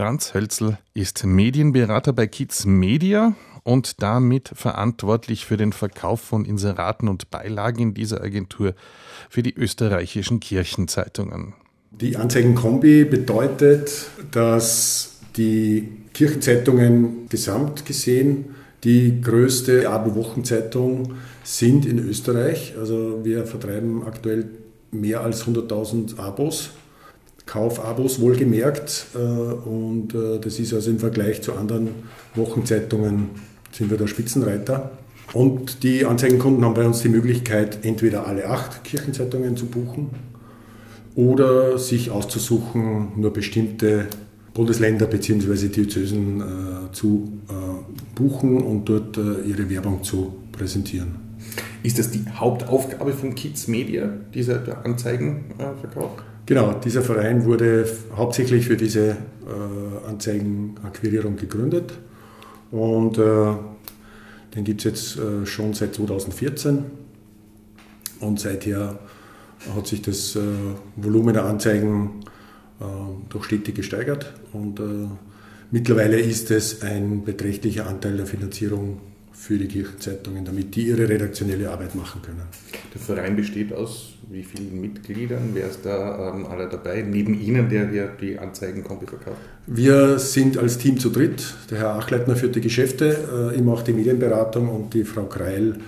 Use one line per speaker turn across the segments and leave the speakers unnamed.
Franz Hölzel ist Medienberater bei Kids Media und damit verantwortlich für den Verkauf von Inseraten und Beilagen in dieser Agentur für die österreichischen Kirchenzeitungen.
Die Anzeigenkombi bedeutet, dass die Kirchenzeitungen gesamt gesehen die größte Abo-Wochenzeitung sind in Österreich. Also wir vertreiben aktuell mehr als 100.000 Abos Kaufabos wohlgemerkt. Äh, und äh, das ist also im Vergleich zu anderen Wochenzeitungen sind wir der Spitzenreiter. Und die Anzeigenkunden haben bei uns die Möglichkeit, entweder alle acht Kirchenzeitungen zu buchen oder sich auszusuchen, nur bestimmte Bundesländer bzw. Diözesen äh, zu äh, buchen und dort äh, ihre Werbung zu präsentieren.
Ist das die Hauptaufgabe von Kids Media, dieser Anzeigenverkauf?
Genau, dieser Verein wurde hauptsächlich für diese äh, Anzeigenakquirierung gegründet. Und äh, den gibt es jetzt äh, schon seit 2014 und seither hat sich das Volumen der Anzeigen doch stetig gesteigert. Und mittlerweile ist es ein beträchtlicher Anteil der Finanzierung für die Kirchenzeitungen, damit die ihre redaktionelle Arbeit machen können.
Der Verein besteht aus wie vielen Mitgliedern? Wer ist da ähm, alle dabei? Neben Ihnen, der hier die Anzeigenkombi verkauft?
Wir sind als Team zu dritt. Der Herr Achleitner führt die Geschäfte, äh, ich mache die Medienberatung und die Frau Kreil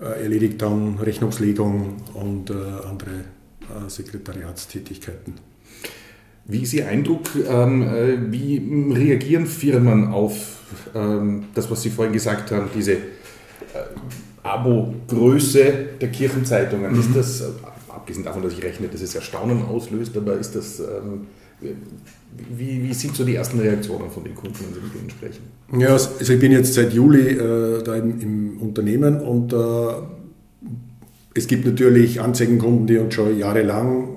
äh, erledigt dann Rechnungslegung und äh, andere äh, Sekretariatstätigkeiten.
Wie ist Ihr Eindruck? Ähm, äh, wie reagieren Firmen auf ähm, das, was Sie vorhin gesagt haben, diese äh, Abo-Größe der Kirchenzeitungen? Mhm. Ist das, äh, abgesehen davon, dass ich rechne, dass es Erstaunen auslöst, aber ist das, ähm, wie, wie, sind so die ersten Reaktionen von den Kunden, wenn Sie mit ihnen sprechen?
Ja, also ich bin jetzt seit Juli äh, da im, im, Unternehmen und äh, es gibt natürlich Anzeigenkunden, die uns schon jahrelang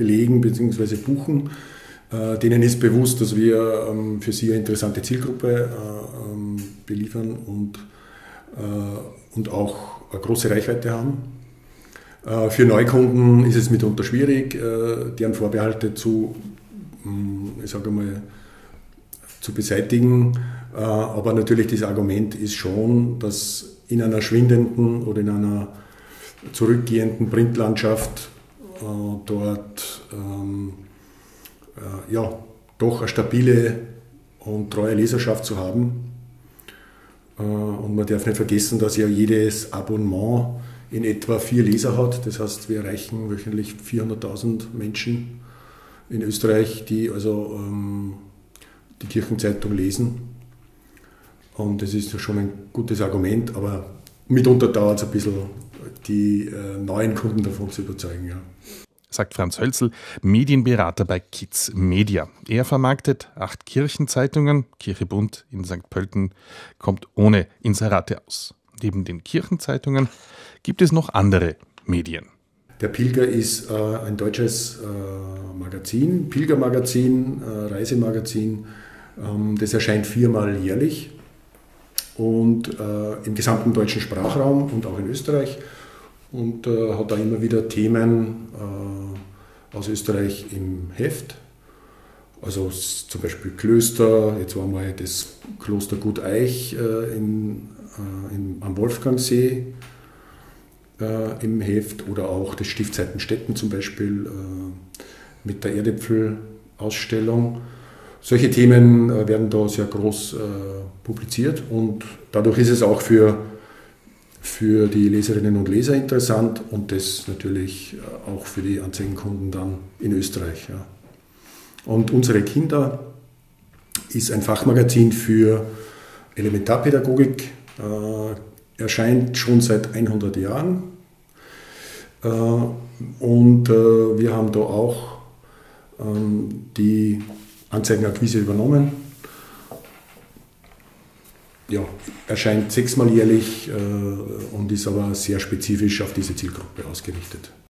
belegen bzw. buchen. Äh, denen ist bewusst, dass wir ähm, für sie eine interessante Zielgruppe äh, ähm, beliefern und, äh, und auch eine große Reichweite haben. Für Neukunden ist es mitunter schwierig, deren Vorbehalte zu, hm, ich sage mal, zu beseitigen. Aber natürlich das Argument ist schon, dass in einer schwindenden oder in einer zurückgehenden Printlandschaft dort ähm, ja, doch eine stabile und treue Leserschaft zu haben. Und man darf nicht vergessen, dass ja jedes Abonnement in etwa vier Leser hat. Das heißt, wir erreichen wöchentlich 400.000 Menschen in Österreich, die also ähm, die Kirchenzeitung lesen. Und das ist ja schon ein gutes Argument, aber mitunter dauert es ein bisschen, die äh, neuen Kunden davon zu überzeugen. Ja.
Sagt Franz Hölzel, Medienberater bei Kids Media. Er vermarktet acht Kirchenzeitungen. Kirche Bund in St. Pölten kommt ohne Inserate aus. Neben den Kirchenzeitungen gibt es noch andere Medien.
Der Pilger ist äh, ein deutsches äh, Magazin, Pilgermagazin, äh, Reisemagazin. Ähm, das erscheint viermal jährlich und äh, im gesamten deutschen Sprachraum und auch in Österreich und äh, hat da immer wieder Themen äh, aus Österreich im Heft. Also zum Beispiel Klöster, jetzt war mal das Kloster Gut Eich in, in, am Wolfgangsee äh, im Heft oder auch das Stift Seitenstetten zum Beispiel äh, mit der Erdäpfel-Ausstellung. Solche Themen äh, werden da sehr groß äh, publiziert und dadurch ist es auch für, für die Leserinnen und Leser interessant und das natürlich äh, auch für die Anzeigenkunden dann in Österreich. Ja. Und unsere Kinder ist ein Fachmagazin für Elementarpädagogik, äh, erscheint schon seit 100 Jahren äh, und äh, wir haben da auch ähm, die Anzeigenakquise übernommen. Ja, erscheint sechsmal jährlich äh, und ist aber sehr spezifisch auf diese Zielgruppe ausgerichtet.